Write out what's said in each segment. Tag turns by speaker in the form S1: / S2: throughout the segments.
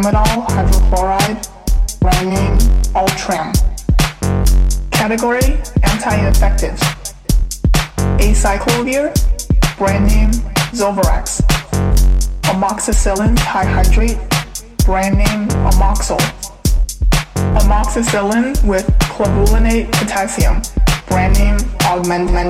S1: dimethyl hydrochloride, name Ultram. Category anti-infective. Acyclovir, brand name Zovirax. Amoxicillin dihydrate, brand name Amoxil. Amoxicillin with clavulanate potassium, brand name
S2: Augmentin.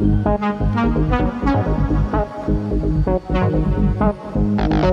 S2: Thank you.